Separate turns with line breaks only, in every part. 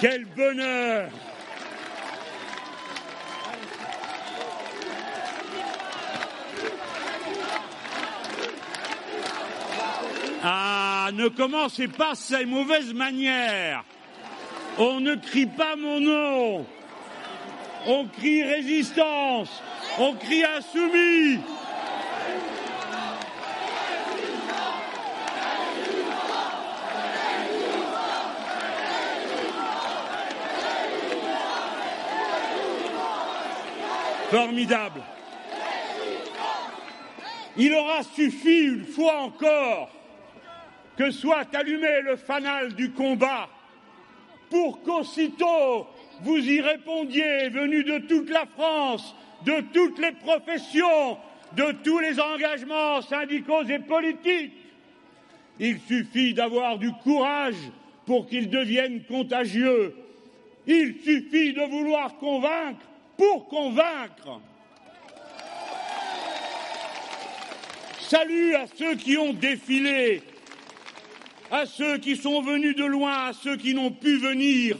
Quel bonheur Ah, ne commencez pas ces mauvaises manières. On ne crie pas mon nom. On crie résistance. On crie insoumis. Formidable. Il aura suffi une fois encore que soit allumé le fanal du combat pour qu'aussitôt vous y répondiez, venus de toute la France, de toutes les professions, de tous les engagements syndicaux et politiques. Il suffit d'avoir du courage pour qu'ils deviennent contagieux. Il suffit de vouloir convaincre pour convaincre. Salut à ceux qui ont défilé à ceux qui sont venus de loin, à ceux qui n'ont pu venir,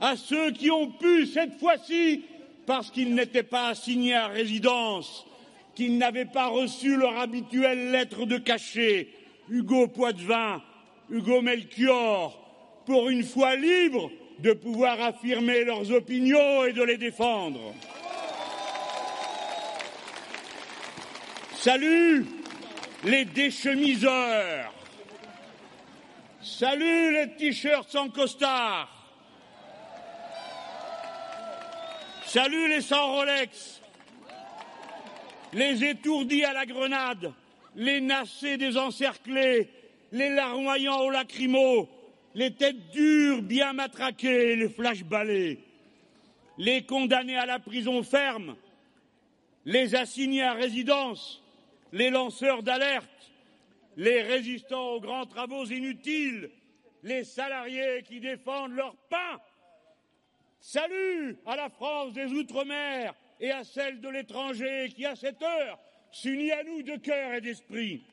à ceux qui ont pu cette fois-ci, parce qu'ils n'étaient pas assignés à résidence, qu'ils n'avaient pas reçu leur habituelle lettre de cachet, Hugo Poitvin, Hugo Melchior, pour une fois libres de pouvoir affirmer leurs opinions et de les défendre. Salut les déchemiseurs, Salut les t-shirts sans costard. Salut les sans Rolex. Les étourdis à la grenade, les nassés des encerclés, les larmoyants aux lacrymaux, les têtes dures bien matraquées, les flash balais, les condamnés à la prison ferme, les assignés à résidence, les lanceurs d'alerte, les résistants aux grands travaux inutiles, les salariés qui défendent leur pain. Salut à la France des Outre-mer et à celle de l'étranger qui, à cette heure, s'unit à nous de cœur et d'esprit.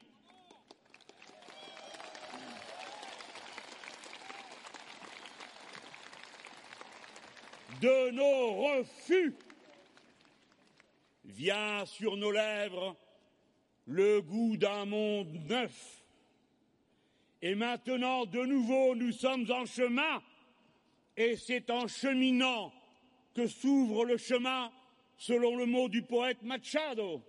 De nos refus vient sur nos lèvres le goût d'un monde neuf. Et maintenant, de nouveau, nous sommes en chemin, et c'est en cheminant que s'ouvre le chemin, selon le mot du poète Machado.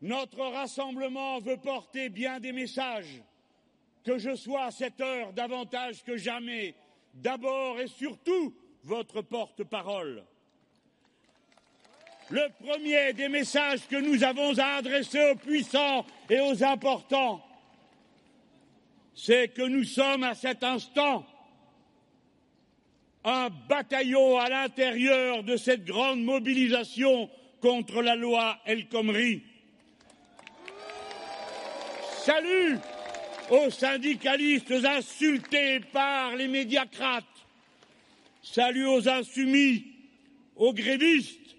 Notre rassemblement veut porter bien des messages, que je sois à cette heure davantage que jamais, d'abord et surtout votre porte-parole. Le premier des messages que nous avons à adresser aux puissants et aux importants, c'est que nous sommes à cet instant un bataillon à l'intérieur de cette grande mobilisation contre la loi El Khomri. Salut aux syndicalistes insultés par les médiacrates. Salut aux insoumis, aux grévistes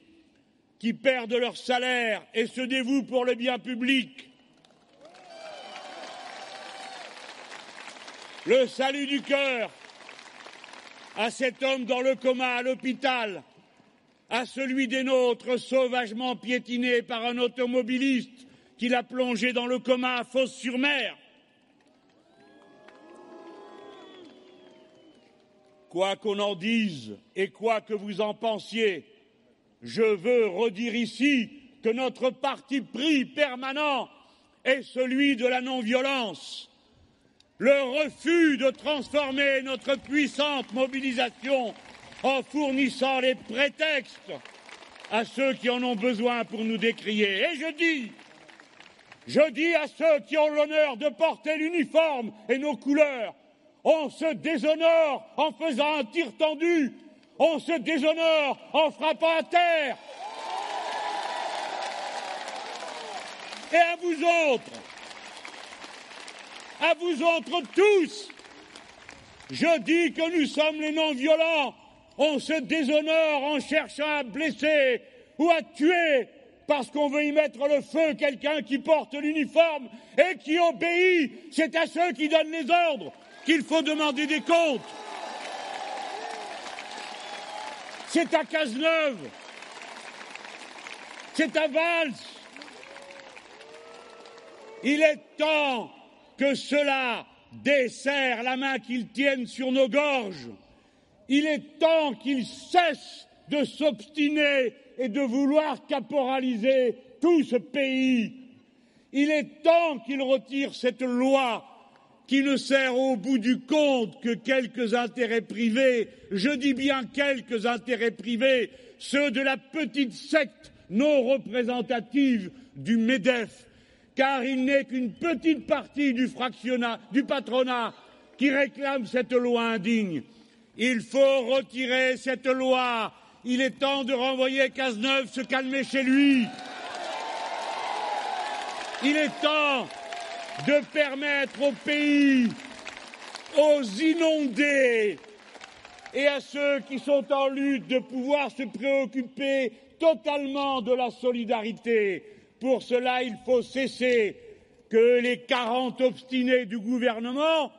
qui perdent leur salaire et se dévouent pour le bien public. Le salut du cœur à cet homme dans le coma à l'hôpital, à celui des nôtres sauvagement piétiné par un automobiliste qui l'a plongé dans le coma à Fos-sur-Mer. Quoi qu'on en dise et quoi que vous en pensiez, je veux redire ici que notre parti pris permanent est celui de la non-violence. Le refus de transformer notre puissante mobilisation en fournissant les prétextes à ceux qui en ont besoin pour nous décrier. Et je dis, je dis à ceux qui ont l'honneur de porter l'uniforme et nos couleurs, on se déshonore en faisant un tir tendu on se déshonore en frappant à terre. Et à vous autres, à vous autres tous, je dis que nous sommes les non-violents. On se déshonore en cherchant à blesser ou à tuer parce qu'on veut y mettre le feu quelqu'un qui porte l'uniforme et qui obéit. C'est à ceux qui donnent les ordres qu'il faut demander des comptes. c'est à Cazeneuve, c'est à Valls. Il est temps que cela desserre la main qu'ils tiennent sur nos gorges. Il est temps qu'ils cessent de s'obstiner et de vouloir caporaliser tout ce pays. Il est temps qu'ils retirent cette loi qui ne sert au bout du compte que quelques intérêts privés, je dis bien quelques intérêts privés, ceux de la petite secte non représentative du MEDEF, car il n'est qu'une petite partie du fractionnat, du patronat, qui réclame cette loi indigne. Il faut retirer cette loi. Il est temps de renvoyer Cazeneuve se calmer chez lui. Il est temps de permettre au pays, aux inondés et à ceux qui sont en lutte de pouvoir se préoccuper totalement de la solidarité. Pour cela, il faut cesser que les quarante obstinés du gouvernement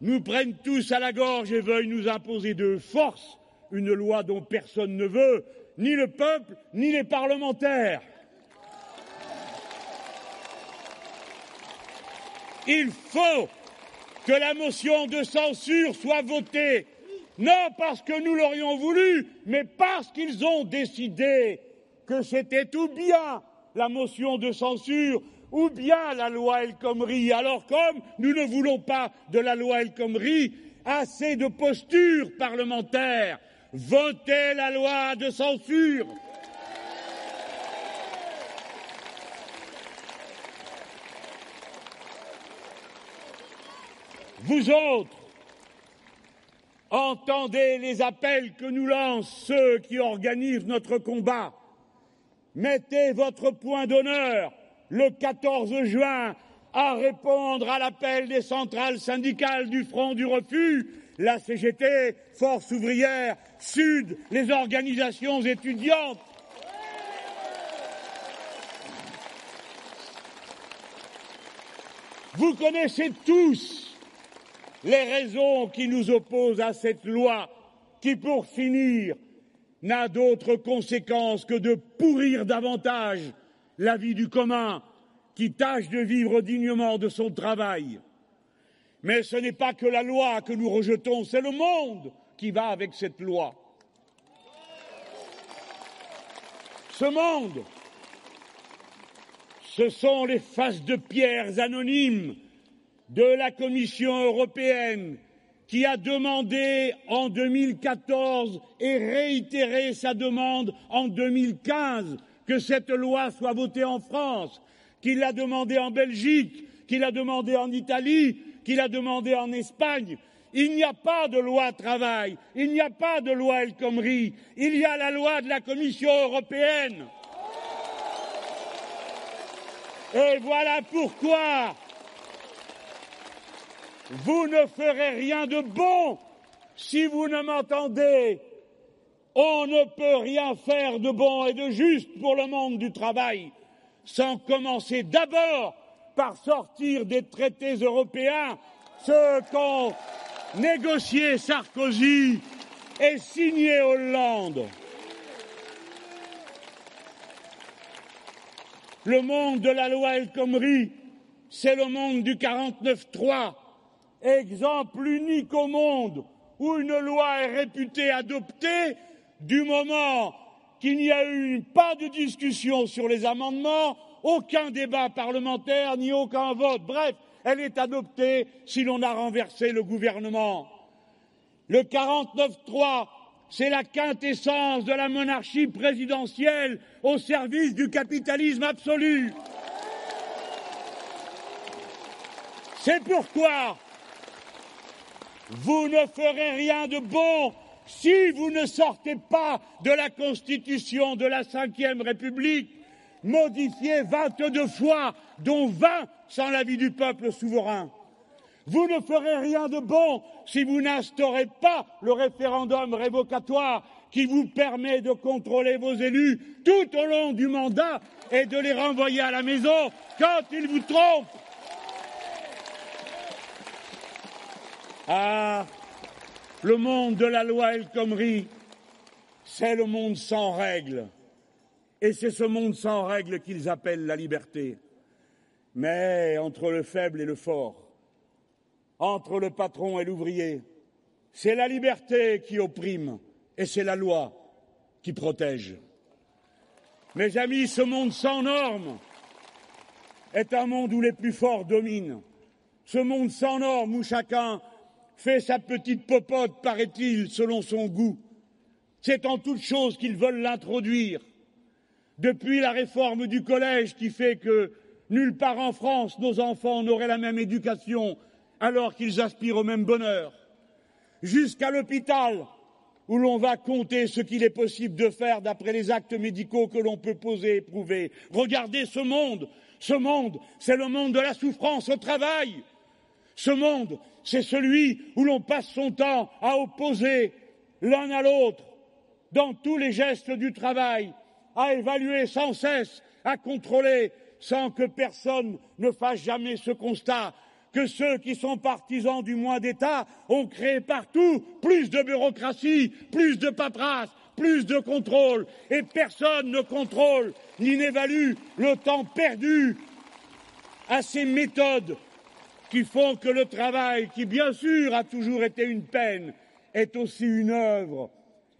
nous prennent tous à la gorge et veuillent nous imposer de force une loi dont personne ne veut, ni le peuple, ni les parlementaires. Il faut que la motion de censure soit votée, non parce que nous l'aurions voulu, mais parce qu'ils ont décidé que c'était ou bien la motion de censure ou bien la loi El Khomri. Alors comme nous ne voulons pas de la loi El Khomri, assez de posture parlementaire, votez la loi de censure. Vous autres, entendez les appels que nous lancent ceux qui organisent notre combat. Mettez votre point d'honneur le 14 juin à répondre à l'appel des centrales syndicales du Front du Refus, la CGT, Force ouvrière, Sud, les organisations étudiantes. Vous connaissez tous les raisons qui nous opposent à cette loi qui, pour finir, n'a d'autre conséquence que de pourrir davantage la vie du commun qui tâche de vivre dignement de son travail. Mais ce n'est pas que la loi que nous rejetons, c'est le monde qui va avec cette loi. Ce monde, ce sont les faces de pierres anonymes de la Commission européenne qui a demandé en 2014 et réitéré sa demande en 2015 que cette loi soit votée en France, qu'il l'a demandé en Belgique, qu'il l'a demandé en Italie, qu'il a demandé en Espagne. Il n'y a pas de loi travail, il n'y a pas de loi El Khomri, il y a la loi de la Commission européenne. Et voilà pourquoi vous ne ferez rien de bon si vous ne m'entendez. On ne peut rien faire de bon et de juste pour le monde du travail sans commencer d'abord par sortir des traités européens ce qu'ont négocié Sarkozy et signé Hollande. Le monde de la loi El Khomri, c'est le monde du 49-3 exemple unique au monde où une loi est réputée adoptée du moment qu'il n'y a eu pas de discussion sur les amendements, aucun débat parlementaire ni aucun vote. Bref, elle est adoptée si l'on a renversé le gouvernement. Le 49-3, c'est la quintessence de la monarchie présidentielle au service du capitalisme absolu. C'est pourquoi vous ne ferez rien de bon si vous ne sortez pas de la Constitution de la Ve République, modifiée 22 fois, dont 20 sans l'avis du peuple souverain. Vous ne ferez rien de bon si vous n'instaurez pas le référendum révocatoire qui vous permet de contrôler vos élus tout au long du mandat et de les renvoyer à la maison quand ils vous trompent. Ah, le monde de la loi El Khomri, c'est le monde sans règles. Et c'est ce monde sans règles qu'ils appellent la liberté. Mais entre le faible et le fort, entre le patron et l'ouvrier, c'est la liberté qui opprime et c'est la loi qui protège. Mes amis, ce monde sans normes est un monde où les plus forts dominent. Ce monde sans normes où chacun fait sa petite popote, paraît-il, selon son goût. C'est en toute chose qu'ils veulent l'introduire. Depuis la réforme du collège qui fait que nulle part en France nos enfants n'auraient la même éducation alors qu'ils aspirent au même bonheur, jusqu'à l'hôpital où l'on va compter ce qu'il est possible de faire d'après les actes médicaux que l'on peut poser et prouver. Regardez ce monde. Ce monde, c'est le monde de la souffrance au travail. Ce monde, c'est celui où l'on passe son temps à opposer l'un à l'autre dans tous les gestes du travail, à évaluer sans cesse, à contrôler, sans que personne ne fasse jamais ce constat que ceux qui sont partisans du moins d'État ont créé partout plus de bureaucratie, plus de paperasse, plus de contrôle, et personne ne contrôle ni n'évalue le temps perdu à ces méthodes qui font que le travail, qui bien sûr a toujours été une peine, est aussi une œuvre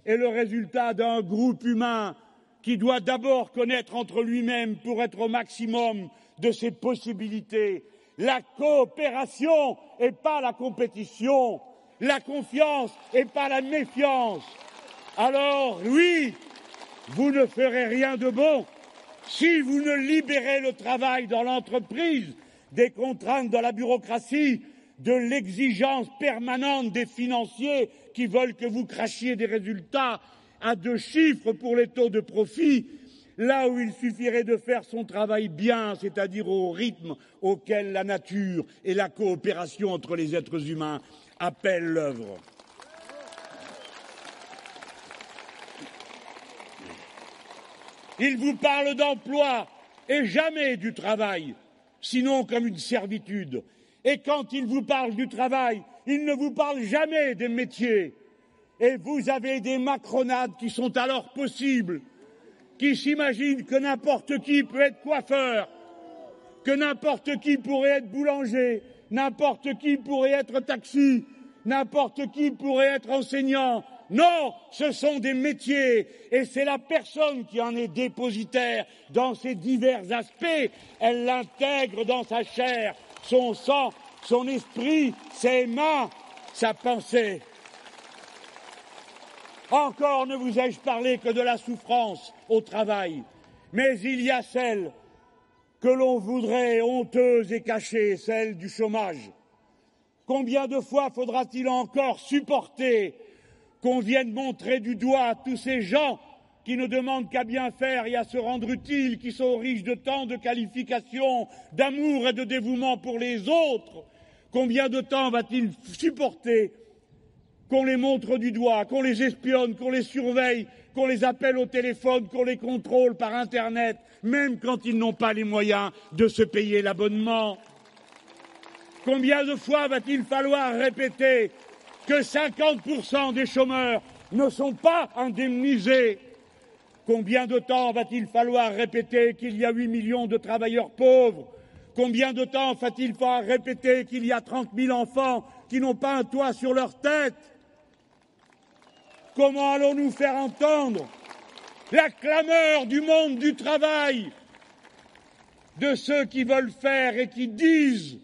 et le résultat d'un groupe humain qui doit d'abord connaître entre lui-même pour être au maximum de ses possibilités. La coopération et pas la compétition, la confiance et pas la méfiance. Alors oui, vous ne ferez rien de bon si vous ne libérez le travail dans l'entreprise des contraintes de la bureaucratie, de l'exigence permanente des financiers qui veulent que vous crachiez des résultats à deux chiffres pour les taux de profit là où il suffirait de faire son travail bien, c'est-à-dire au rythme auquel la nature et la coopération entre les êtres humains appellent l'œuvre. Il vous parle d'emploi et jamais du travail, sinon comme une servitude. Et quand il vous parle du travail, il ne vous parle jamais des métiers. Et vous avez des macronades qui sont alors possibles qui s'imaginent que n'importe qui peut être coiffeur, que n'importe qui pourrait être boulanger, n'importe qui pourrait être taxi, n'importe qui pourrait être enseignant. Non, ce sont des métiers et c'est la personne qui en est dépositaire dans ses divers aspects. Elle l'intègre dans sa chair, son sang, son esprit, ses mains, sa pensée. Encore ne vous ai-je parlé que de la souffrance au travail, mais il y a celle que l'on voudrait honteuse et cachée, celle du chômage. Combien de fois faudra-t-il encore supporter qu'on vienne montrer du doigt tous ces gens qui ne demandent qu'à bien faire et à se rendre utiles, qui sont riches de tant de qualifications, d'amour et de dévouement pour les autres Combien de temps va-t-il supporter qu'on les montre du doigt, qu'on les espionne, qu'on les surveille, qu'on les appelle au téléphone, qu'on les contrôle par Internet, même quand ils n'ont pas les moyens de se payer l'abonnement? Combien de fois va-t-il falloir répéter que 50% des chômeurs ne sont pas indemnisés. Combien de temps va-t-il falloir répéter qu'il y a 8 millions de travailleurs pauvres? Combien de temps va-t-il falloir répéter qu'il y a 30 000 enfants qui n'ont pas un toit sur leur tête? Comment allons-nous faire entendre la clameur du monde du travail, de ceux qui veulent faire et qui disent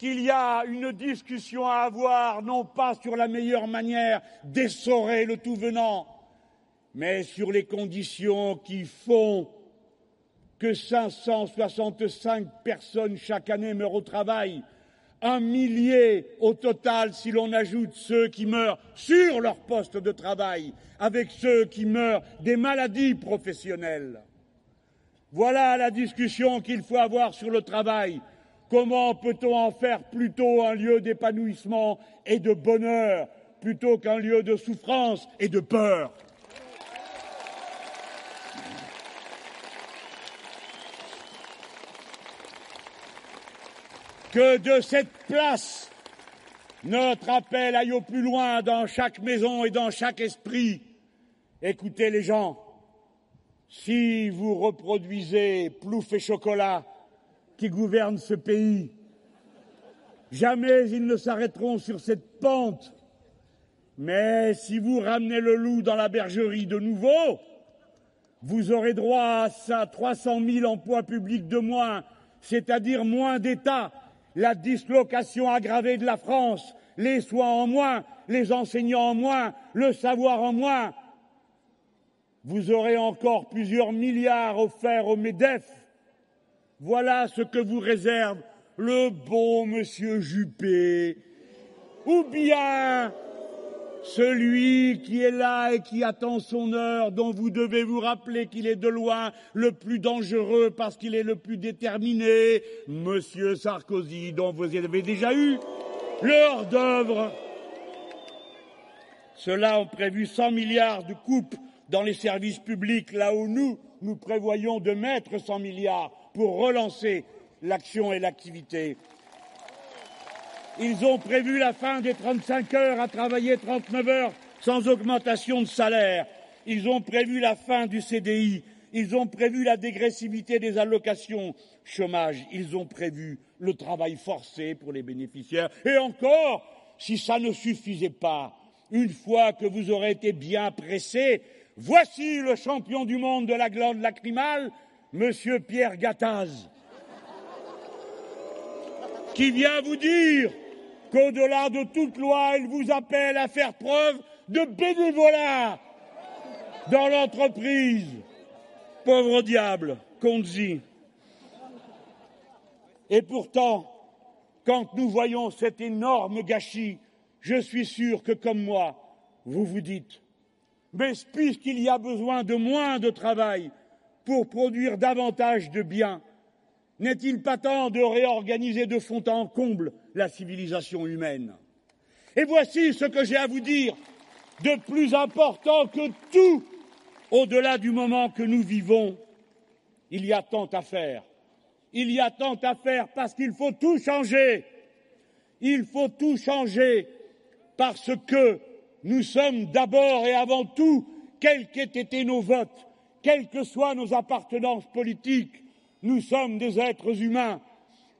qu'il y a une discussion à avoir, non pas sur la meilleure manière d'essorer le tout venant, mais sur les conditions qui font que 565 personnes chaque année meurent au travail, un millier au total si l'on ajoute ceux qui meurent sur leur poste de travail, avec ceux qui meurent des maladies professionnelles. Voilà la discussion qu'il faut avoir sur le travail. Comment peut-on en faire plutôt un lieu d'épanouissement et de bonheur plutôt qu'un lieu de souffrance et de peur? Que de cette place, notre appel aille au plus loin dans chaque maison et dans chaque esprit, Écoutez les gens, si vous reproduisez Plouf et Chocolat qui gouvernent ce pays, jamais ils ne s'arrêteront sur cette pente. Mais si vous ramenez le loup dans la bergerie de nouveau, vous aurez droit à 300 000 emplois publics de moins, c'est-à-dire moins d'État, la dislocation aggravée de la France, les soins en moins, les enseignants en moins, le savoir en moins. Vous aurez encore plusieurs milliards offerts au MEDEF. Voilà ce que vous réserve le bon monsieur Juppé. Ou bien celui qui est là et qui attend son heure, dont vous devez vous rappeler qu'il est de loin le plus dangereux parce qu'il est le plus déterminé, Monsieur Sarkozy, dont vous avez déjà eu l'heure d'œuvre. Ceux-là ont prévu 100 milliards de coupes dans les services publics, là où nous, nous prévoyons de mettre 100 milliards pour relancer l'action et l'activité. Ils ont prévu la fin des 35 heures à travailler 39 heures sans augmentation de salaire. Ils ont prévu la fin du CDI. Ils ont prévu la dégressivité des allocations chômage. Ils ont prévu le travail forcé pour les bénéficiaires. Et encore, si ça ne suffisait pas, une fois que vous aurez été bien pressé, voici le champion du monde de la glande lacrymale, Monsieur Pierre Gattaz, qui vient vous dire qu'au-delà de toute loi, il vous appelle à faire preuve de bénévolat dans l'entreprise. Pauvre diable, dit. Et pourtant, quand nous voyons cet énorme gâchis, je suis sûr que, comme moi, vous vous dites Mais puisqu'il y a besoin de moins de travail pour produire davantage de biens, n'est-il pas temps de réorganiser de fond en comble la civilisation humaine? Et voici ce que j'ai à vous dire de plus important que tout, au-delà du moment que nous vivons. Il y a tant à faire. Il y a tant à faire parce qu'il faut tout changer. Il faut tout changer parce que nous sommes d'abord et avant tout, quels qu'aient été nos votes, quelles que soient nos appartenances politiques, nous sommes des êtres humains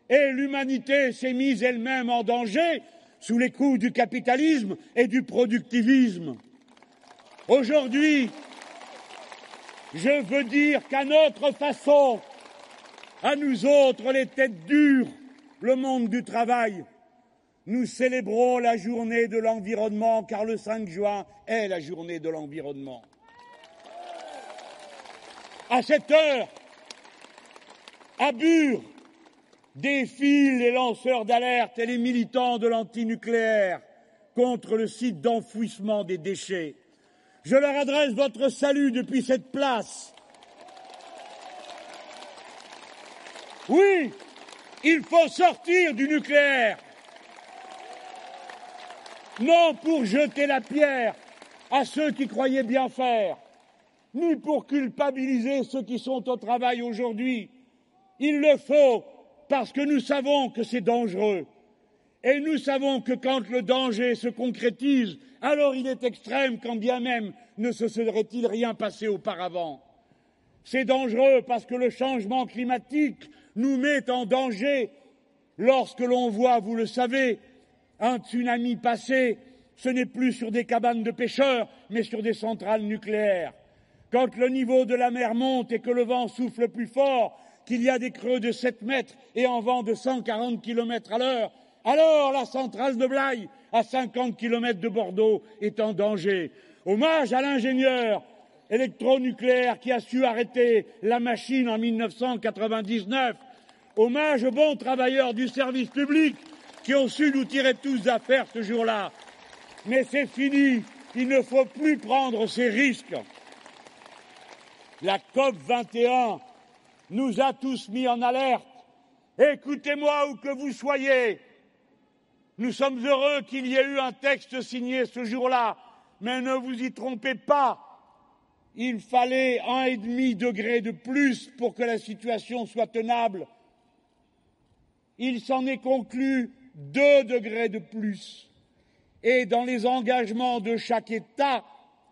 et l'humanité s'est mise elle-même en danger sous les coups du capitalisme et du productivisme. Aujourd'hui, je veux dire qu'à notre façon, à nous autres, les têtes dures, le monde du travail, nous célébrons la journée de l'environnement car le 5 juin est la journée de l'environnement. À cette heure, à Bure, défilent les lanceurs d'alerte et les militants de l'antinucléaire contre le site d'enfouissement des déchets. Je leur adresse votre salut depuis cette place. Oui, il faut sortir du nucléaire. Non pour jeter la pierre à ceux qui croyaient bien faire, ni pour culpabiliser ceux qui sont au travail aujourd'hui, il le faut parce que nous savons que c'est dangereux. Et nous savons que quand le danger se concrétise, alors il est extrême quand bien même ne se serait-il rien passé auparavant. C'est dangereux parce que le changement climatique nous met en danger. Lorsque l'on voit, vous le savez, un tsunami passer, ce n'est plus sur des cabanes de pêcheurs, mais sur des centrales nucléaires. Quand le niveau de la mer monte et que le vent souffle plus fort, qu'il y a des creux de 7 mètres et en vent de 140 km à l'heure, alors la centrale de Blaye, à 50 km de Bordeaux, est en danger. Hommage à l'ingénieur électronucléaire qui a su arrêter la machine en 1999. Hommage aux bons travailleurs du service public qui ont su nous tirer tous d'affaire ce jour-là. Mais c'est fini. Il ne faut plus prendre ces risques. La COP 21 nous a tous mis en alerte. Écoutez-moi où que vous soyez. Nous sommes heureux qu'il y ait eu un texte signé ce jour-là, mais ne vous y trompez pas. Il fallait un et demi degré de plus pour que la situation soit tenable. Il s'en est conclu deux degrés de plus. Et dans les engagements de chaque État,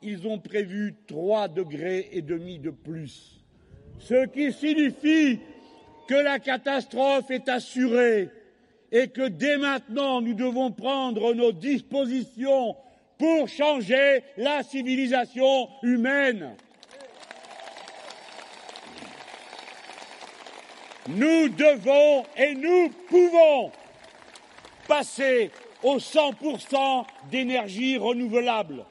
ils ont prévu trois degrés et demi de plus, ce qui signifie que la catastrophe est assurée et que dès maintenant nous devons prendre nos dispositions pour changer la civilisation humaine. Nous devons et nous pouvons passer au 100% d'énergie renouvelable.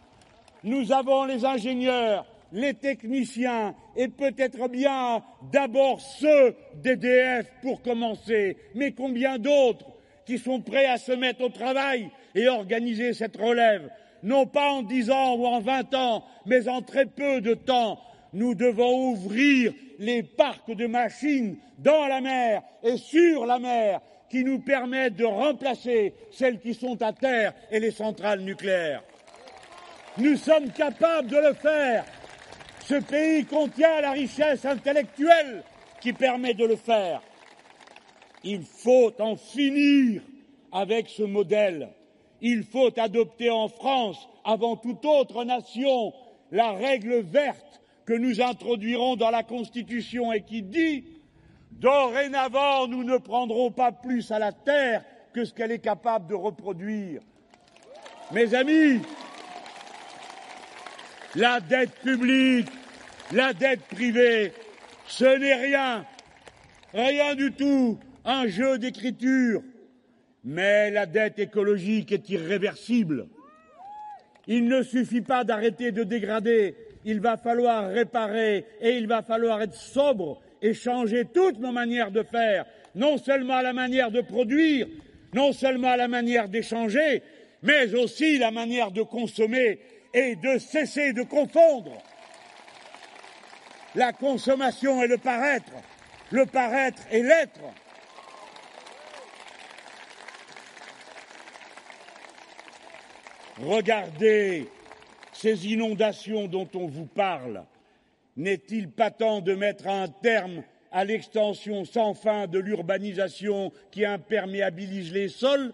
Nous avons les ingénieurs, les techniciens et peut-être bien d'abord ceux d'EDF pour commencer, mais combien d'autres qui sont prêts à se mettre au travail et organiser cette relève, non pas en dix ans ou en vingt ans, mais en très peu de temps. Nous devons ouvrir les parcs de machines dans la mer et sur la mer qui nous permettent de remplacer celles qui sont à terre et les centrales nucléaires. Nous sommes capables de le faire. Ce pays contient la richesse intellectuelle qui permet de le faire. Il faut en finir avec ce modèle. Il faut adopter en France, avant toute autre nation, la règle verte que nous introduirons dans la Constitution et qui dit Dorénavant, nous ne prendrons pas plus à la terre que ce qu'elle est capable de reproduire. Mes amis, la dette publique, la dette privée, ce n'est rien, rien du tout, un jeu d'écriture. Mais la dette écologique est irréversible. Il ne suffit pas d'arrêter de dégrader, il va falloir réparer et il va falloir être sobre et changer toutes nos manières de faire, non seulement la manière de produire, non seulement la manière d'échanger, mais aussi la manière de consommer et de cesser de confondre la consommation et le paraître, le paraître et l'être. Regardez ces inondations dont on vous parle. N'est-il pas temps de mettre un terme à l'extension sans fin de l'urbanisation qui imperméabilise les sols?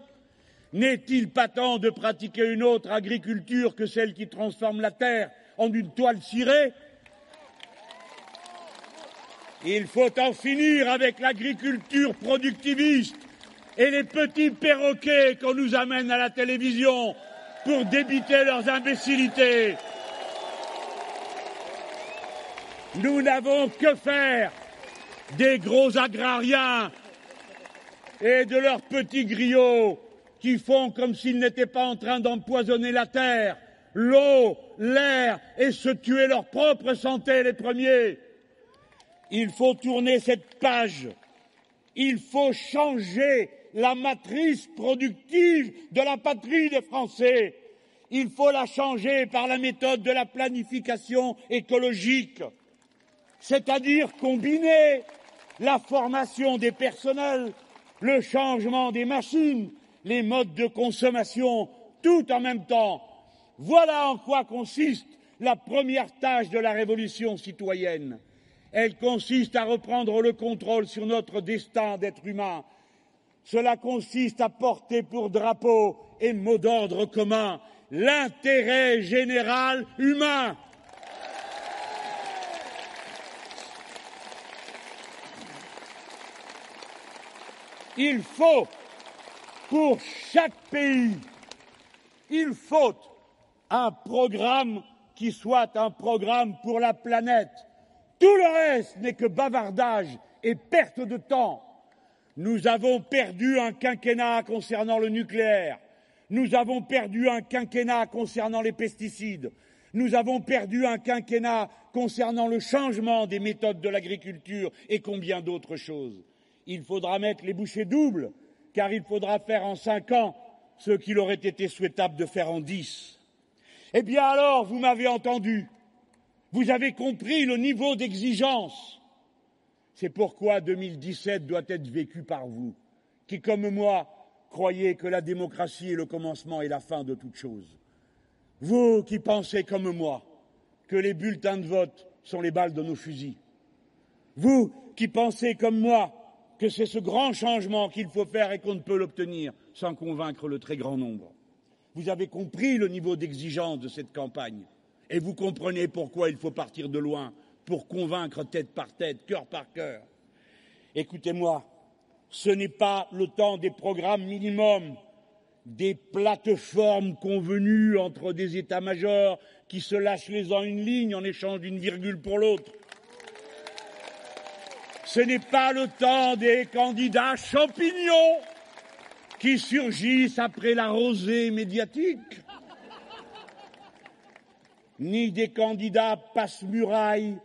N'est-il pas temps de pratiquer une autre agriculture que celle qui transforme la terre en une toile cirée? Il faut en finir avec l'agriculture productiviste et les petits perroquets qu'on nous amène à la télévision pour débiter leurs imbécilités. Nous n'avons que faire des gros agrariens et de leurs petits griots qui font comme s'ils n'étaient pas en train d'empoisonner la terre, l'eau, l'air et se tuer leur propre santé les premiers. Il faut tourner cette page. Il faut changer la matrice productive de la patrie des Français. Il faut la changer par la méthode de la planification écologique, c'est-à-dire combiner la formation des personnels, le changement des machines, les modes de consommation tout en même temps. Voilà en quoi consiste la première tâche de la révolution citoyenne. Elle consiste à reprendre le contrôle sur notre destin d'être humain. Cela consiste à porter pour drapeau et mot d'ordre commun l'intérêt général humain. Il faut pour chaque pays, il faut un programme qui soit un programme pour la planète. Tout le reste n'est que bavardage et perte de temps. Nous avons perdu un quinquennat concernant le nucléaire. Nous avons perdu un quinquennat concernant les pesticides. Nous avons perdu un quinquennat concernant le changement des méthodes de l'agriculture et combien d'autres choses. Il faudra mettre les bouchées doubles car il faudra faire en cinq ans ce qu'il aurait été souhaitable de faire en dix. Eh bien alors, vous m'avez entendu, vous avez compris le niveau d'exigence. C'est pourquoi 2017 doit être vécu par vous, qui, comme moi, croyez que la démocratie est le commencement et la fin de toute chose. Vous qui pensez, comme moi, que les bulletins de vote sont les balles de nos fusils. Vous qui pensez, comme moi, que c'est ce grand changement qu'il faut faire et qu'on ne peut l'obtenir sans convaincre le très grand nombre. Vous avez compris le niveau d'exigence de cette campagne. Et vous comprenez pourquoi il faut partir de loin pour convaincre tête par tête, cœur par cœur. Écoutez-moi, ce n'est pas le temps des programmes minimums, des plateformes convenues entre des états-majors qui se lâchent les uns une ligne en échange d'une virgule pour l'autre. Ce n'est pas le temps des candidats champignons qui surgissent après la rosée médiatique, ni des candidats passe-muraille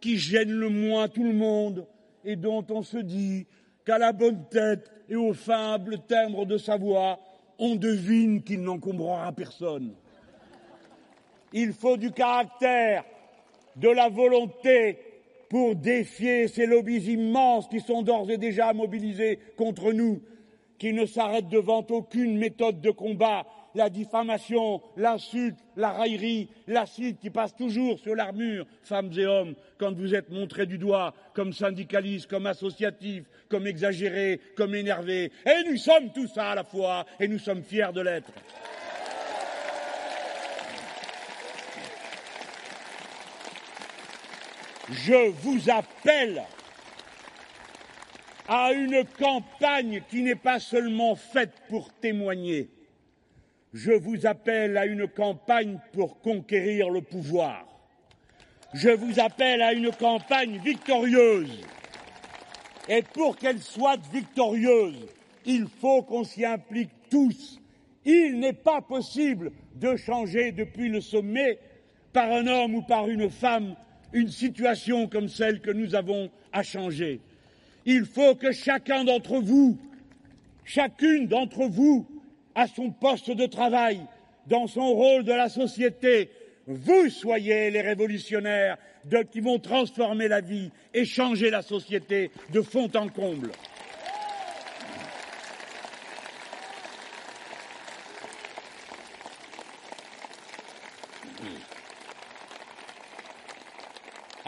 qui gênent le moins tout le monde et dont on se dit qu'à la bonne tête et au faible timbre de sa voix, on devine qu'il n'encombrera personne. Il faut du caractère, de la volonté pour défier ces lobbies immenses qui sont d'ores et déjà mobilisés contre nous, qui ne s'arrêtent devant aucune méthode de combat, la diffamation, l'insulte, la raillerie, l'acide qui passe toujours sur l'armure, femmes et hommes, quand vous êtes montrés du doigt comme syndicalistes, comme associatifs, comme exagérés, comme énervés. Et nous sommes tous ça à la fois, et nous sommes fiers de l'être. Je vous appelle à une campagne qui n'est pas seulement faite pour témoigner. Je vous appelle à une campagne pour conquérir le pouvoir. Je vous appelle à une campagne victorieuse. Et pour qu'elle soit victorieuse, il faut qu'on s'y implique tous. Il n'est pas possible de changer depuis le sommet par un homme ou par une femme une situation comme celle que nous avons à changer. Il faut que chacun d'entre vous, chacune d'entre vous, à son poste de travail, dans son rôle de la société, vous soyez les révolutionnaires qui vont transformer la vie et changer la société de fond en comble.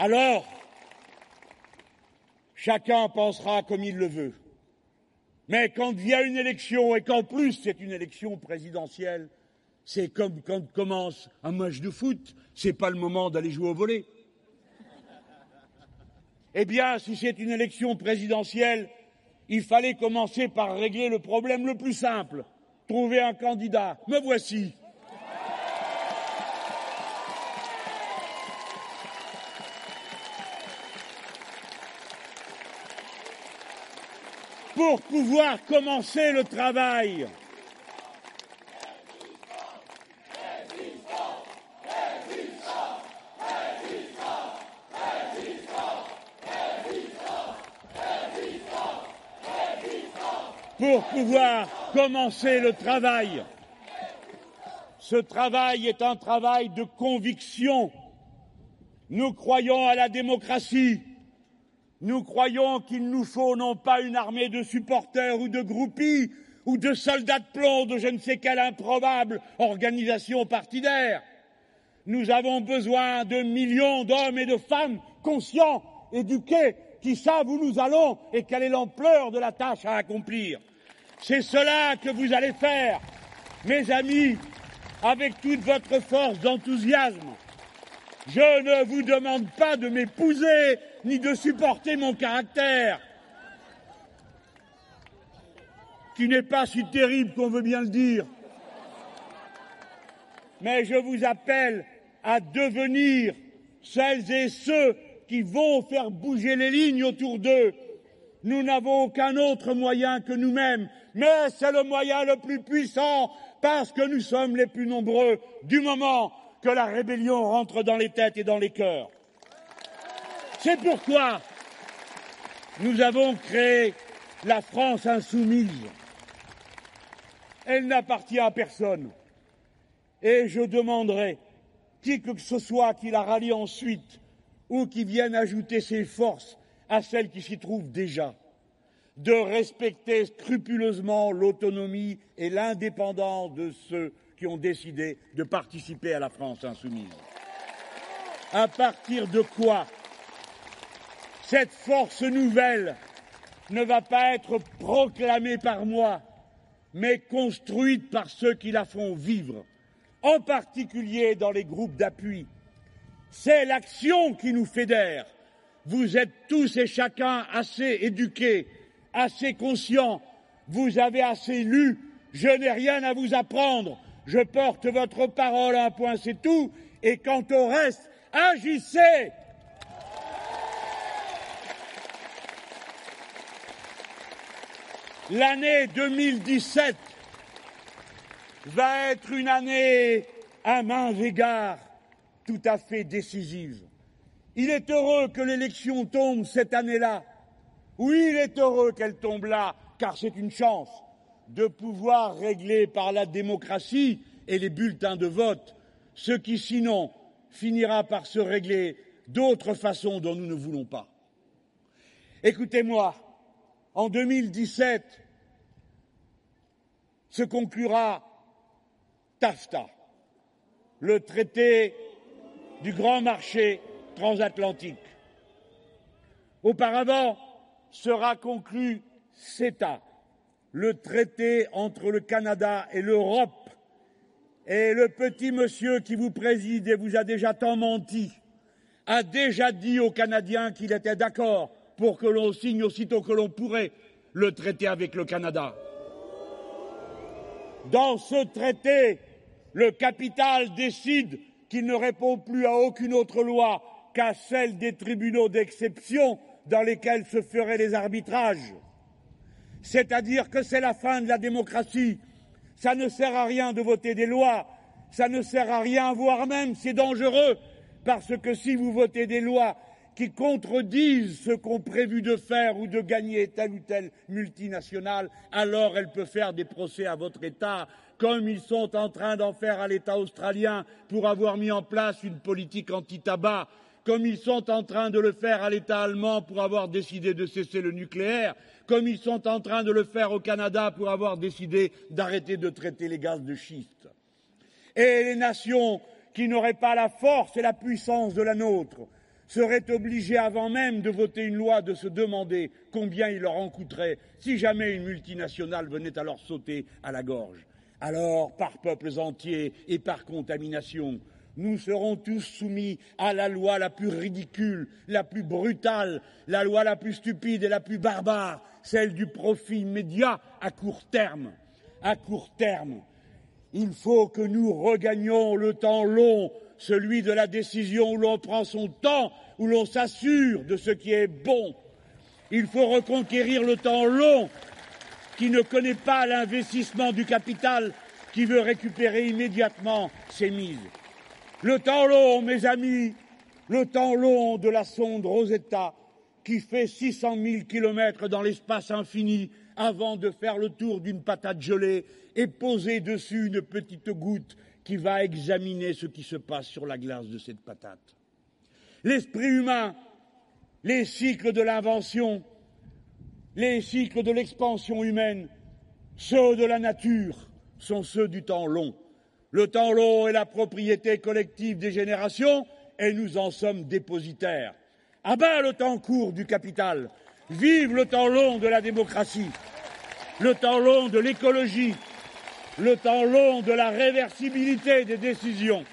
Alors, chacun pensera comme il le veut. Mais quand vient une élection et qu'en plus c'est une élection présidentielle, c'est comme quand commence un match de foot, c'est pas le moment d'aller jouer au volet. Eh bien, si c'est une élection présidentielle, il fallait commencer par régler le problème le plus simple, trouver un candidat. Me voici. Pour pouvoir commencer le travail. pour pouvoir commencer le travail. Ce travail est un travail de conviction. Nous croyons à la démocratie. Nous croyons qu'il nous faut non pas une armée de supporters ou de groupies ou de soldats de plomb de je ne sais quelle improbable organisation partidaire. Nous avons besoin de millions d'hommes et de femmes conscients, éduqués, qui savent où nous allons et quelle est l'ampleur de la tâche à accomplir. C'est cela que vous allez faire, mes amis, avec toute votre force d'enthousiasme. Je ne vous demande pas de m'épouser ni de supporter mon caractère, qui n'est pas si terrible qu'on veut bien le dire. Mais je vous appelle à devenir celles et ceux qui vont faire bouger les lignes autour d'eux. Nous n'avons aucun autre moyen que nous-mêmes, mais c'est le moyen le plus puissant parce que nous sommes les plus nombreux du moment que la rébellion rentre dans les têtes et dans les cœurs. C'est pourquoi nous avons créé la France insoumise. Elle n'appartient à personne. Et je demanderai, qui que ce soit qui la rallie ensuite ou qui vienne ajouter ses forces à celles qui s'y trouvent déjà, de respecter scrupuleusement l'autonomie et l'indépendance de ceux qui ont décidé de participer à la France insoumise. À partir de quoi cette force nouvelle ne va pas être proclamée par moi, mais construite par ceux qui la font vivre, en particulier dans les groupes d'appui, C'est l'action qui nous fédère. Vous êtes tous et chacun assez éduqués, assez conscients, vous avez assez lu, je n'ai rien à vous apprendre, je porte votre parole à un point, c'est tout, et quant au reste, agissez L'année 2017 va être une année à mains égards tout à fait décisive. Il est heureux que l'élection tombe cette année-là. Oui, il est heureux qu'elle tombe là, car c'est une chance de pouvoir régler par la démocratie et les bulletins de vote ce qui sinon finira par se régler d'autres façons dont nous ne voulons pas. Écoutez-moi, en 2017 se conclura TAFTA, le traité du grand marché transatlantique. Auparavant sera conclu CETA, le traité entre le Canada et l'Europe. Et le petit monsieur qui vous préside et vous a déjà tant menti a déjà dit aux Canadiens qu'il était d'accord pour que l'on signe aussitôt que l'on pourrait le traité avec le Canada. Dans ce traité, le capital décide qu'il ne répond plus à aucune autre loi qu'à celle des tribunaux d'exception dans lesquels se feraient les arbitrages. C'est-à-dire que c'est la fin de la démocratie. Ça ne sert à rien de voter des lois, ça ne sert à rien, voire même c'est dangereux, parce que si vous votez des lois qui contredisent ce qu'ont prévu de faire ou de gagner telle ou telle multinationale, alors elle peut faire des procès à votre État, comme ils sont en train d'en faire à l'État australien pour avoir mis en place une politique anti-tabac, comme ils sont en train de le faire à l'État allemand pour avoir décidé de cesser le nucléaire, comme ils sont en train de le faire au Canada pour avoir décidé d'arrêter de traiter les gaz de schiste. Et les nations qui n'auraient pas la force et la puissance de la nôtre, seraient obligés avant même de voter une loi de se demander combien il leur en coûterait si jamais une multinationale venait à leur sauter à la gorge. Alors, par peuples entiers et par contamination, nous serons tous soumis à la loi la plus ridicule, la plus brutale, la loi la plus stupide et la plus barbare, celle du profit immédiat à court terme. À court terme, il faut que nous regagnions le temps long celui de la décision où l'on prend son temps, où l'on s'assure de ce qui est bon. Il faut reconquérir le temps long qui ne connaît pas l'investissement du capital qui veut récupérer immédiatement ses mises. Le temps long, mes amis, le temps long de la sonde Rosetta qui fait 600 000 kilomètres dans l'espace infini avant de faire le tour d'une patate gelée et poser dessus une petite goutte qui va examiner ce qui se passe sur la glace de cette patate. L'esprit humain, les cycles de l'invention, les cycles de l'expansion humaine, ceux de la nature, sont ceux du temps long. Le temps long est la propriété collective des générations et nous en sommes dépositaires. À bas le temps court du capital. Vive le temps long de la démocratie, le temps long de l'écologie, le temps long de la réversibilité des décisions.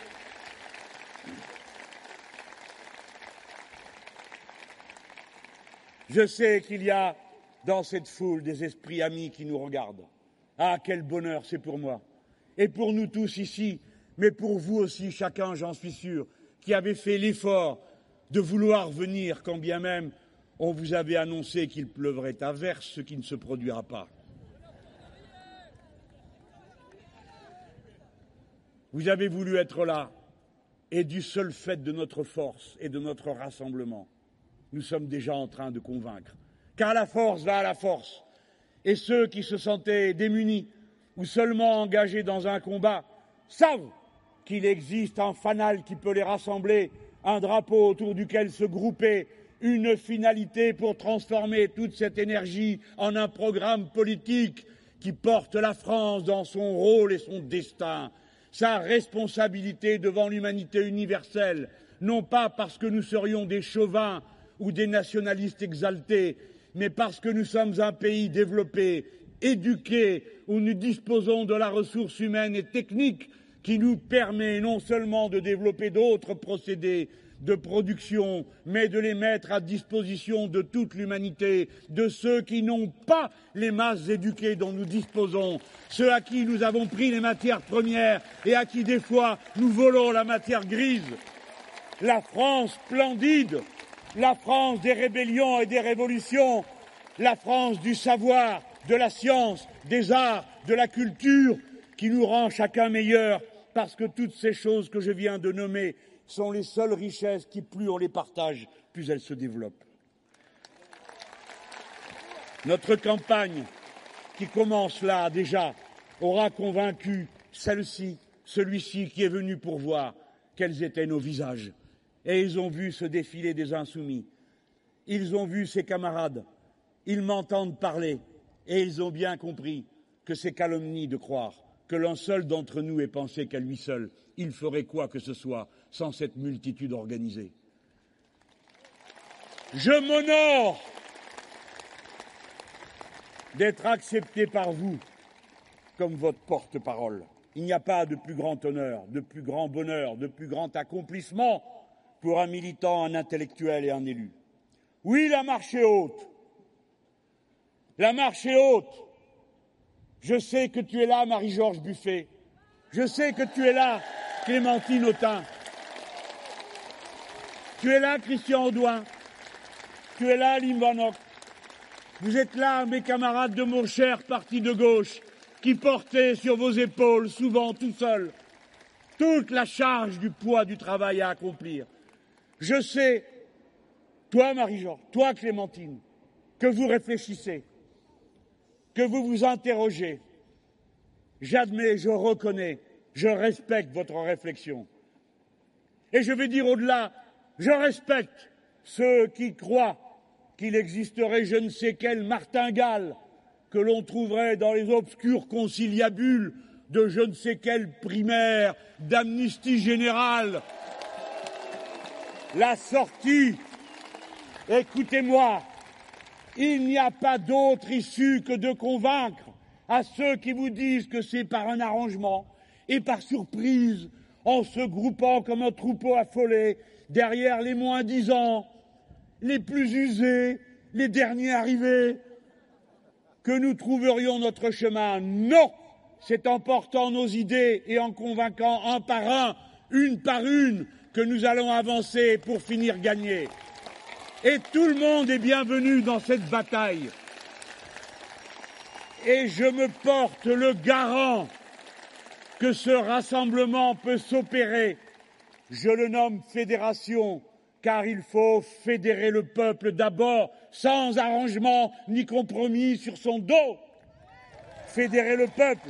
Je sais qu'il y a dans cette foule des esprits amis qui nous regardent. Ah, quel bonheur c'est pour moi. Et pour nous tous ici, mais pour vous aussi, chacun, j'en suis sûr, qui avez fait l'effort de vouloir venir, quand bien même on vous avait annoncé qu'il pleuvrait à verse, ce qui ne se produira pas. Vous avez voulu être là, et du seul fait de notre force et de notre rassemblement, nous sommes déjà en train de convaincre. Car la force va à la force. Et ceux qui se sentaient démunis ou seulement engagés dans un combat savent qu'il existe un fanal qui peut les rassembler, un drapeau autour duquel se grouper, une finalité pour transformer toute cette énergie en un programme politique qui porte la France dans son rôle et son destin. Sa responsabilité devant l'humanité universelle, non pas parce que nous serions des chauvins ou des nationalistes exaltés, mais parce que nous sommes un pays développé, éduqué, où nous disposons de la ressource humaine et technique qui nous permet non seulement de développer d'autres procédés, de production, mais de les mettre à disposition de toute l'humanité, de ceux qui n'ont pas les masses éduquées dont nous disposons, ceux à qui nous avons pris les matières premières et à qui des fois nous volons la matière grise. La France splendide, la France des rébellions et des révolutions, la France du savoir, de la science, des arts, de la culture, qui nous rend chacun meilleur, parce que toutes ces choses que je viens de nommer sont les seules richesses qui, plus on les partage, plus elles se développent. Notre campagne, qui commence là déjà, aura convaincu celle-ci, celui-ci qui est venu pour voir quels étaient nos visages. Et ils ont vu se défiler des insoumis. Ils ont vu ses camarades. Ils m'entendent parler. Et ils ont bien compris que c'est calomnie de croire que l'un seul d'entre nous ait pensé qu'à lui seul, il ferait quoi que ce soit sans cette multitude organisée. Je m'honore d'être accepté par vous comme votre porte-parole. Il n'y a pas de plus grand honneur, de plus grand bonheur, de plus grand accomplissement pour un militant, un intellectuel et un élu. Oui, la marche est haute. La marche est haute. Je sais que tu es là, Marie-Georges Buffet. Je sais que tu es là, Clémentine Autain. Tu es là, Christian Audouin. Tu es là, Limbanok. Vous êtes là, mes camarades de mon cher parti de gauche, qui portaient sur vos épaules, souvent tout seuls, toute la charge du poids du travail à accomplir. Je sais, toi, Marie-Georges, toi, Clémentine, que vous réfléchissez, que vous vous interrogez. J'admets, je reconnais, je respecte votre réflexion. Et je vais dire au-delà, je respecte ceux qui croient qu'il existerait je ne sais quel martingale que l'on trouverait dans les obscures conciliabules de je ne sais quelle primaire d'amnistie générale. La sortie, écoutez-moi, il n'y a pas d'autre issue que de convaincre à ceux qui vous disent que c'est par un arrangement et par surprise, en se groupant comme un troupeau affolé derrière les moins dix ans, les plus usés, les derniers arrivés, que nous trouverions notre chemin. Non, c'est en portant nos idées et en convainquant un par un, une par une, que nous allons avancer pour finir gagner. Et tout le monde est bienvenu dans cette bataille. Et je me porte le garant que ce rassemblement peut s'opérer. Je le nomme fédération, car il faut fédérer le peuple d'abord, sans arrangement ni compromis sur son dos. Fédérer le peuple,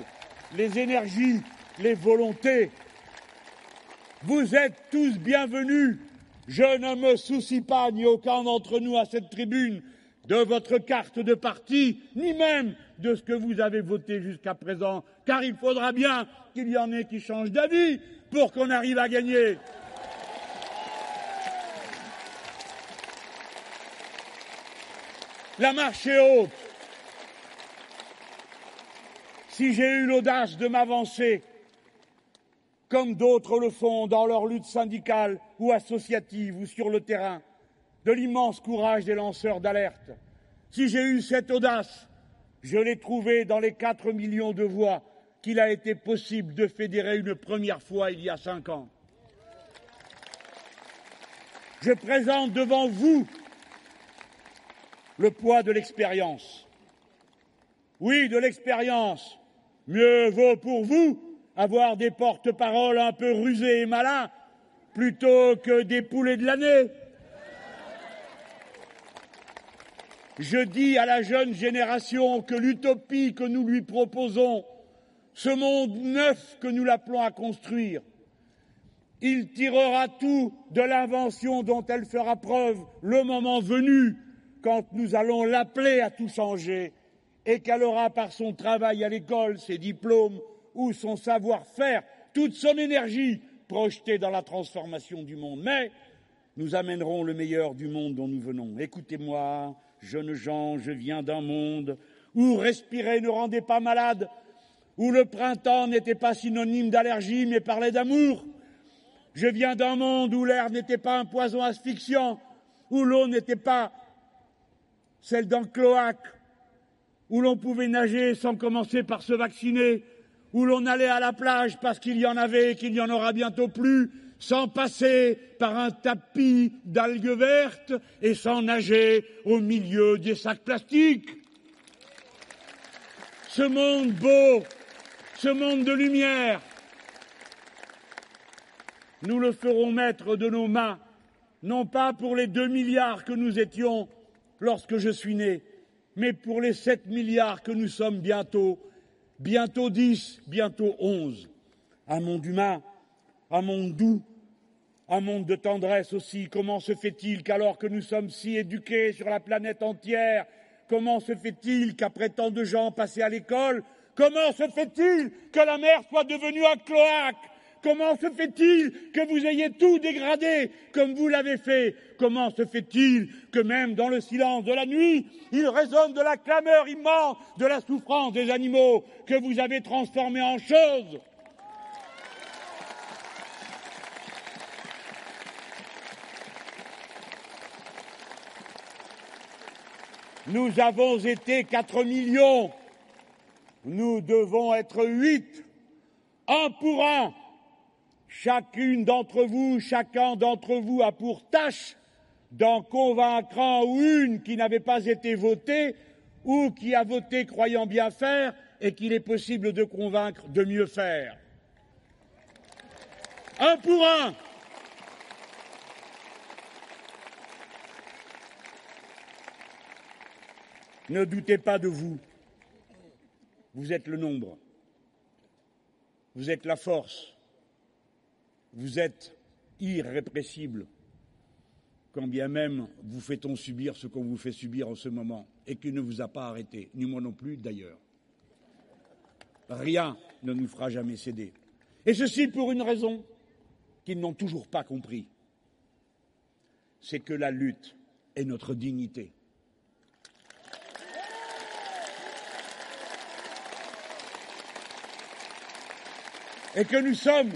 les énergies, les volontés. Vous êtes tous bienvenus je ne me soucie pas, ni aucun d'entre nous à cette tribune, de votre carte de parti, ni même de ce que vous avez voté jusqu'à présent, car il faudra bien qu'il y en ait qui changent d'avis pour qu'on arrive à gagner. La marche est haute. Si j'ai eu l'audace de m'avancer comme d'autres le font dans leur lutte syndicale ou associative ou sur le terrain, de l'immense courage des lanceurs d'alerte. Si j'ai eu cette audace, je l'ai trouvé dans les quatre millions de voix qu'il a été possible de fédérer une première fois il y a cinq ans. Je présente devant vous le poids de l'expérience. Oui, de l'expérience. Mieux vaut pour vous avoir des porte-paroles un peu rusés et malins plutôt que des poulets de l'année. Je dis à la jeune génération que l'utopie que nous lui proposons, ce monde neuf que nous l'appelons à construire, il tirera tout de l'invention dont elle fera preuve le moment venu, quand nous allons l'appeler à tout changer, et qu'elle aura par son travail à l'école, ses diplômes, ou son savoir-faire, toute son énergie projetée dans la transformation du monde. Mais nous amènerons le meilleur du monde dont nous venons. Écoutez-moi, jeunes gens, je viens d'un monde où respirer ne rendait pas malade, où le printemps n'était pas synonyme d'allergie mais parlait d'amour. Je viens d'un monde où l'air n'était pas un poison asphyxiant, où l'eau n'était pas celle d'un cloaque, où l'on pouvait nager sans commencer par se vacciner, où l'on allait à la plage parce qu'il y en avait et qu'il n'y en aura bientôt plus, sans passer par un tapis d'algues vertes et sans nager au milieu des sacs plastiques. Ce monde beau, ce monde de lumière, nous le ferons mettre de nos mains, non pas pour les deux milliards que nous étions lorsque je suis né, mais pour les sept milliards que nous sommes bientôt, bientôt dix, bientôt onze. Un monde humain, un monde doux, un monde de tendresse aussi. Comment se fait-il qu'alors que nous sommes si éduqués sur la planète entière, comment se fait-il qu'après tant de gens passés à l'école, comment se fait-il que la mer soit devenue un cloaque? Comment se fait-il que vous ayez tout dégradé comme vous l'avez fait? Comment se fait-il que même dans le silence de la nuit, il résonne de la clameur immense de la souffrance des animaux que vous avez transformés en choses? Nous avons été 4 millions. Nous devons être 8. Un pour un. Chacune d'entre vous, chacun d'entre vous a pour tâche d'en convaincre un ou une qui n'avait pas été voté ou qui a voté croyant bien faire et qu'il est possible de convaincre de mieux faire. Un pour un. Ne doutez pas de vous. Vous êtes le nombre. Vous êtes la force. Vous êtes irrépressible, quand bien même vous fait-on subir ce qu'on vous fait subir en ce moment et qui ne vous a pas arrêté, ni moi non plus d'ailleurs. Rien ne nous fera jamais céder. Et ceci pour une raison qu'ils n'ont toujours pas compris. C'est que la lutte est notre dignité. Et que nous sommes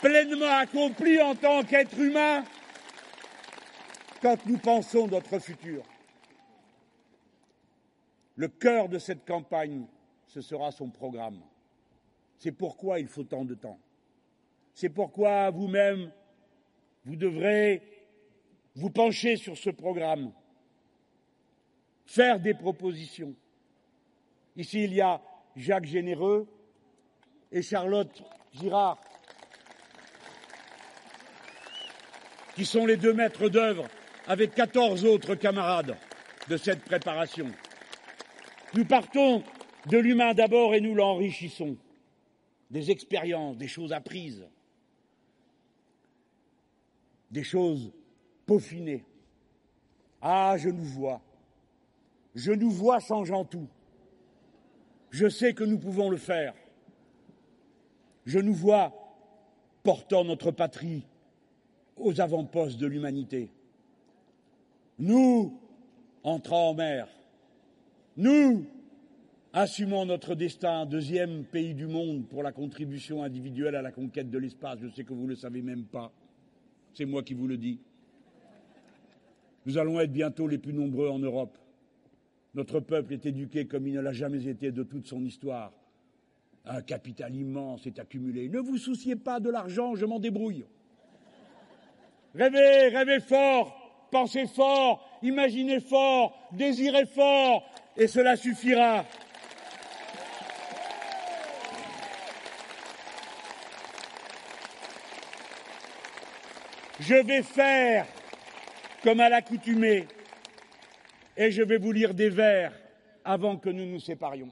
pleinement accomplis en tant qu'être humain quand nous pensons notre futur. Le cœur de cette campagne, ce sera son programme. C'est pourquoi il faut tant de temps. C'est pourquoi vous-même, vous devrez vous pencher sur ce programme, faire des propositions. Ici, il y a Jacques Généreux et Charlotte Girard, qui sont les deux maîtres d'œuvre avec 14 autres camarades de cette préparation. Nous partons de l'humain d'abord et nous l'enrichissons. Des expériences, des choses apprises, des choses peaufinées. Ah, je nous vois. Je nous vois changeant tout. Je sais que nous pouvons le faire. Je nous vois portant notre patrie aux avant-postes de l'humanité. Nous, entrant en mer, nous, assumons notre destin, deuxième pays du monde pour la contribution individuelle à la conquête de l'espace. Je sais que vous ne le savez même pas. C'est moi qui vous le dis. Nous allons être bientôt les plus nombreux en Europe. Notre peuple est éduqué comme il ne l'a jamais été de toute son histoire. Un capital immense est accumulé. Ne vous souciez pas de l'argent, je m'en débrouille. Rêvez, rêvez fort, pensez fort, imaginez fort, désirez fort, et cela suffira. Je vais faire comme à l'accoutumée, et je vais vous lire des vers avant que nous nous séparions.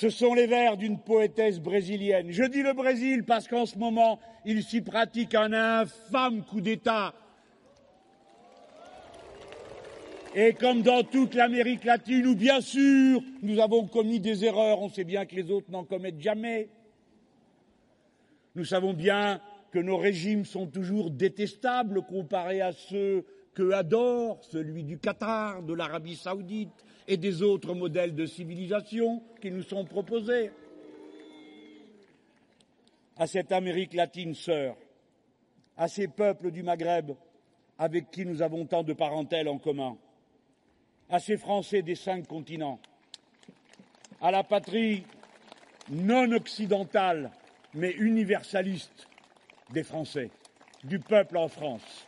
Ce sont les vers d'une poétesse brésilienne. Je dis le Brésil parce qu'en ce moment, il s'y pratique un infâme coup d'État. Et comme dans toute l'Amérique latine, où bien sûr nous avons commis des erreurs, on sait bien que les autres n'en commettent jamais. Nous savons bien que nos régimes sont toujours détestables comparés à ceux que adore celui du Qatar, de l'Arabie saoudite, et des autres modèles de civilisation qui nous sont proposés. à cette Amérique latine sœur, à ces peuples du Maghreb avec qui nous avons tant de parentèles en commun, à ces Français des cinq continents, à la patrie non occidentale mais universaliste des Français, du peuple en France.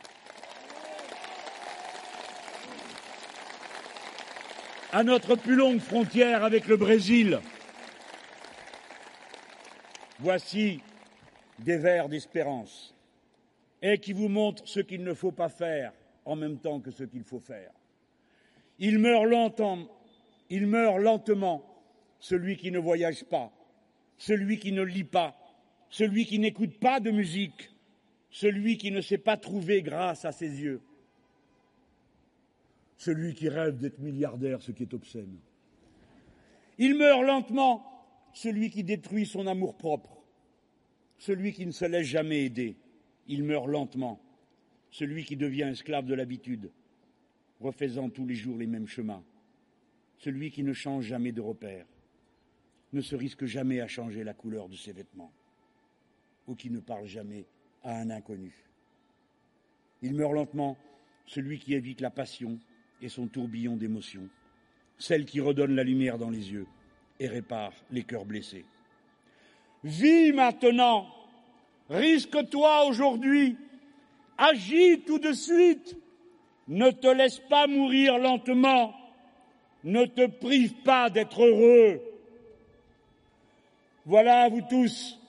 À notre plus longue frontière avec le Brésil, voici des vers d'espérance et qui vous montrent ce qu'il ne faut pas faire en même temps que ce qu'il faut faire. Il meurt longtemps, il meurt lentement, celui qui ne voyage pas, celui qui ne lit pas, celui qui n'écoute pas de musique, celui qui ne s'est pas trouvé grâce à ses yeux, celui qui rêve d'être milliardaire, ce qui est obscène. Il meurt lentement, celui qui détruit son amour-propre, celui qui ne se laisse jamais aider. Il meurt lentement, celui qui devient esclave de l'habitude, refaisant tous les jours les mêmes chemins, celui qui ne change jamais de repère, ne se risque jamais à changer la couleur de ses vêtements, ou qui ne parle jamais à un inconnu. Il meurt lentement celui qui évite la passion et son tourbillon d'émotions, celle qui redonne la lumière dans les yeux et répare les cœurs blessés. Vis maintenant, risque-toi aujourd'hui, agis tout de suite, ne te laisse pas mourir lentement, ne te prive pas d'être heureux. Voilà à vous tous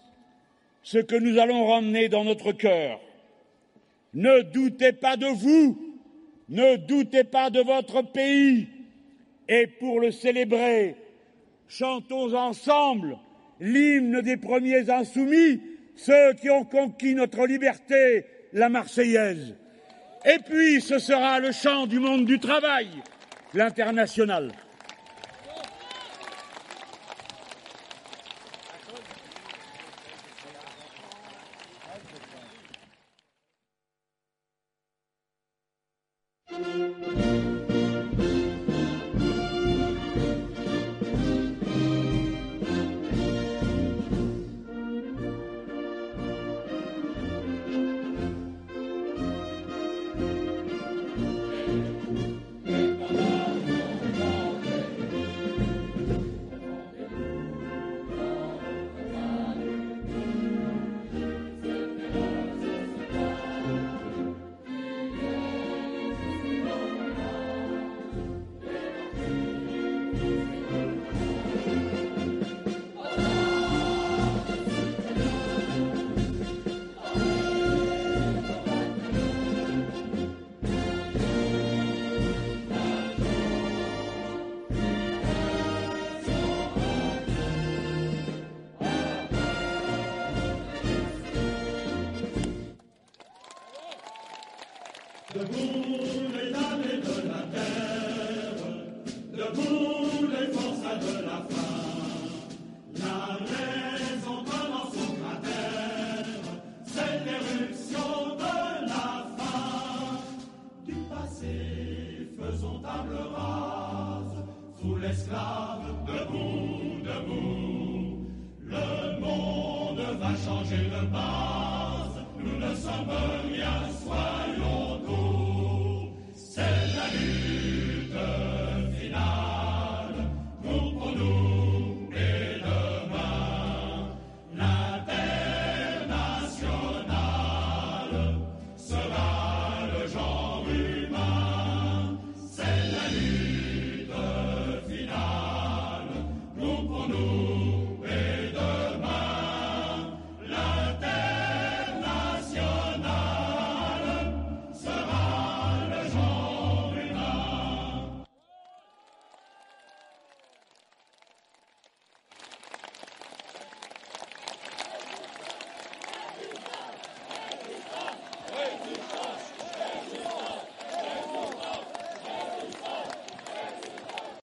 ce que nous allons ramener dans notre cœur. Ne doutez pas de vous, ne doutez pas de votre pays, et pour le célébrer, chantons ensemble l'hymne des premiers insoumis, ceux qui ont conquis notre liberté, la Marseillaise. Et puis ce sera le chant du monde du travail, l'international.
Dale, dale, dale.